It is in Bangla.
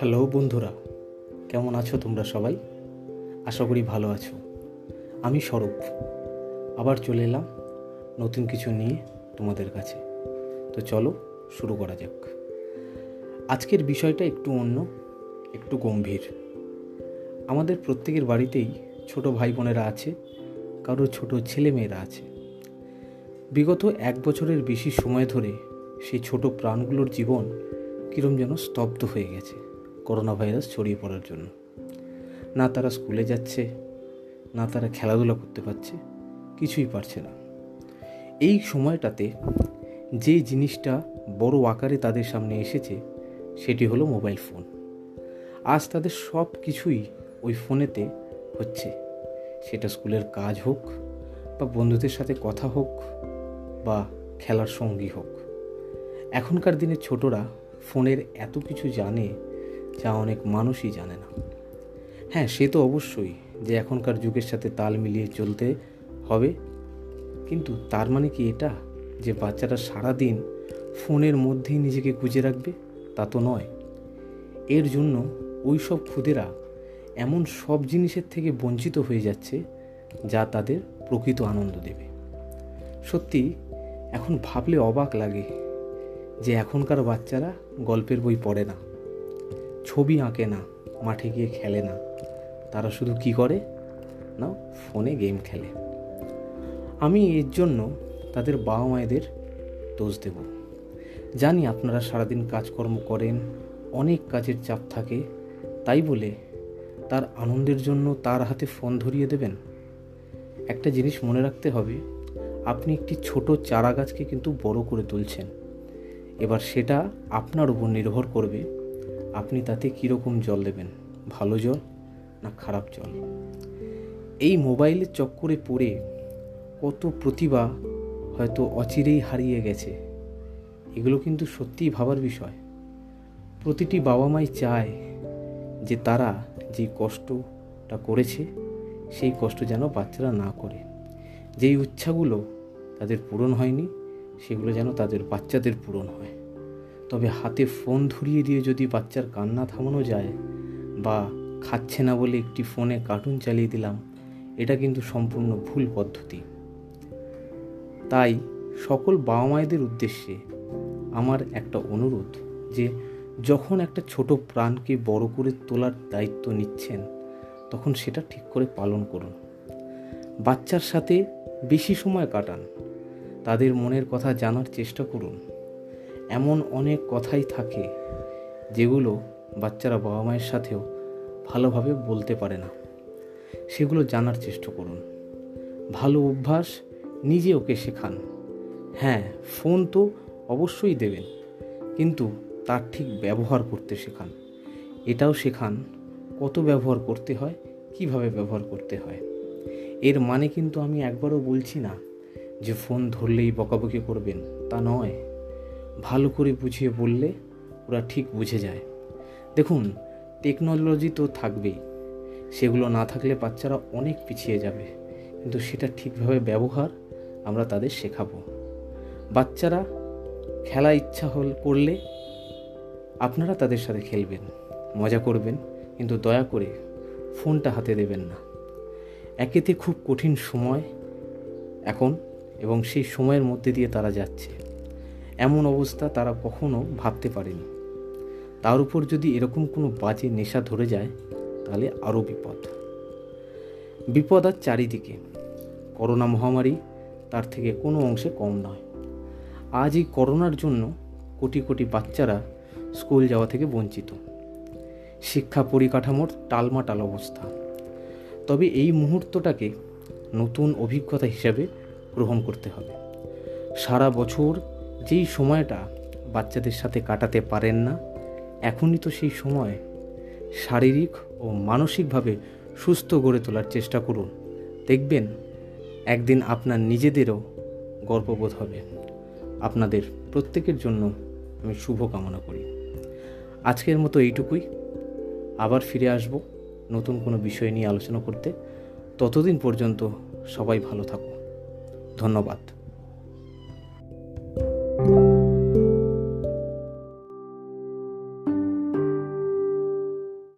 হ্যালো বন্ধুরা, কেমন আছো তোমরা সবাই? আশা করি ভালো আছো। আমি স্বরূপ, আবার চলে এলাম নতুন কিছু নিয়ে তোমাদের কাছে। তো চলো শুরু করা যাক। আজকের বিষয়টা একটু অন্য, একটু গম্ভীর। আমাদের প্রত্যেকের বাড়িতেই ছোট ভাই বোনেরা আছে কারোর ছোট ছেলে মেয়েরা আছে। বিগত এক বছরের বেশি সময় ধরে সেই ছোট প্রাণগুলোর জীবন কীরম যেন স্তব্ধ হয়ে গেছে। করোনা ভাইরাস ছড়িয়ে পড়ার জন্য। না তারা স্কুলে যাচ্ছে, না তারা খেলাধুলা করতে পারছে, কিছুই পারছে না। এই সময়টাতে যে জিনিসটা বড় আকারে তাদের সামনে এসেছে, সেটি হলো মোবাইল ফোন। আজ তাদের সব কিছুই ওই ফোনেতে হচ্ছে। সেটা স্কুলের কাজ হোক, বা বন্ধুদের সাথে কথা হোক, বা খেলার সঙ্গী হোক। এখনকার দিনে ছোটরা ফোনের এত কিছু জানে যা অনেক মানুষই জানে না। হ্যাঁ সে তো অবশ্যই যে এখনকার যুগের সাথে তাল মিলিয়ে চলতে হবে। কিন্তু তার মানে কি এটা? যে বাচ্চারা সারাদিন ফোনের মধ্যেই নিজেকে গুজে রাখবে? তা তো নয়। এর জন্য ওই সব খুদেরা এমন সব জিনিসের থেকে বঞ্চিত হয়ে যাচ্ছে যা তাদের প্রকৃত আনন্দ দেবে। সত্যি, এখন ভাবলে অবাক লাগে যে এখনকার বাচ্চারা গল্পের বই পড়ে না। ছবি আঁকে না, মাঠে গিয়ে খেলে না। তারা শুধু কি করে? না ফোনে গেম খেলে। আমি এর জন্য তাদের বাবা মায়েদের দোষ দেব। জানি আপনারা সারাদিন কাজকর্ম করেন, অনেক কাজের চাপ থাকে, তাই বলে তার আনন্দের জন্য তার হাতে ফোন ধরিয়ে দেবেন? একটা জিনিস মনে রাখতে হবে, আপনি একটি ছোট চারা গাছকে কিন্তু বড় করে তুলছেন। এবার সেটা আপনার উপর নির্ভর করবে আপনি তাতে কীরকম জল দেবেন? ভালো জল না খারাপ জল? এই মোবাইলের চক্করে পড়ে কত প্রতিভা হয়তো অচিরেই হারিয়ে গেছে। এগুলো কিন্তু সত্যিই ভাবার বিষয়। প্রতিটি বাবা মাই চায় যে তারা যে কষ্টটা করেছে, সেই কষ্ট যেন বাচ্চারা না করে। যেই উচ্ছাগুলো তাদের পূরণ হয়নি, সেগুলো যেন তাদের বাচ্চাদের পূরণ হয়। তবে হাতে ফোন ধরিয়ে দিয়ে যদি বাচ্চার কান্না থামানো যায় বা খাচ্ছে না বলে একটি ফোনে কার্টুন চালিয়ে দিলাম, এটা কিন্তু সম্পূর্ণ ভুল পদ্ধতি। তাই সকল বাবা মায়েদের উদ্দেশ্যে আমার একটা অনুরোধ যে যখন একটা ছোট প্রাণকে বড় করে তোলার দায়িত্ব নিচ্ছেন, তখন সেটা ঠিক করে পালন করুন। বাচ্চার সাথে বেশি সময় কাটান। তাদের মনের কথা জানার চেষ্টা করুন। এমন অনেক কথাই থাকে যেগুলো বাচ্চারা বাবা মায়ের সাথেও ভালোভাবে বলতে পারে না। সেগুলো জানার চেষ্টা করুন। ভালো অভ্যাস নিজে ওকে শেখান। হ্যাঁ ফোন তো অবশ্যই দেবেন, কিন্তু তার ঠিক ব্যবহার করতে শেখান। এটাও শেখান কত ব্যবহার করতে হয়, কীভাবে ব্যবহার করতে হয়। এর মানে কিন্তু আমি একবারও বলছি না যে ফোন ধরলেই বকাবকি করবেন, তা নয়। ভালো করে বুঝিয়ে বললে ওরা ঠিক বুঝে যায়। দেখুন টেকনোলজি তো থাকবেই। সেগুলো না থাকলে বাচ্চারা অনেক পিছিয়ে যাবে। কিন্তু সেটা ঠিকভাবে ব্যবহার আমরা তাদের শেখাবো। বাচ্চারা খেলা ইচ্ছা হল করলে আপনারা তাদের সাথে খেলবেন, মজা করবেন, কিন্তু দয়া করে ফোনটা হাতে দেবেন না। একেতে খুব কঠিন সময় এখন এবং সেই সময়ের মধ্যে দিয়ে তারা যাচ্ছে। এমন অবস্থা তারা কখনো ভাবতে পারেনি। তার উপর যদি এরকম কোনো বাজে নেশা ধরে যায়, তাহলে আরও বিপদ। বিপদ আর চারিদিকে। করোনা মহামারী তার থেকে কোনো অংশে কম নয়। আজ এই করোনার জন্য কোটি কোটি বাচ্চারা স্কুল যাওয়া থেকে বঞ্চিত। শিক্ষা পরিকাঠামোর টালমাটাল অবস্থা। তবে এই মুহূর্তটাকে নতুন অভিজ্ঞতা হিসাবে গ্রহণ করতে হবে। সারা বছর যেই সময়টা বাচ্চাদের সাথে কাটাতে পারেন না, এখনই তো সেই সময়। শারীরিক ও মানসিকভাবে সুস্থ গড়ে তোলার চেষ্টা করুন। দেখবেন একদিন আপনার নিজেদেরও গর্ববোধ হবে। আপনাদের প্রত্যেকের জন্য আমি শুভ কামনা করি। আজকের মতো এইটুকুই। আবার ফিরে আসব নতুন কোনো বিষয় নিয়ে আলোচনা করতে। ততদিন পর্যন্ত সবাই ভালো থাকুন। ধন্যবাদ।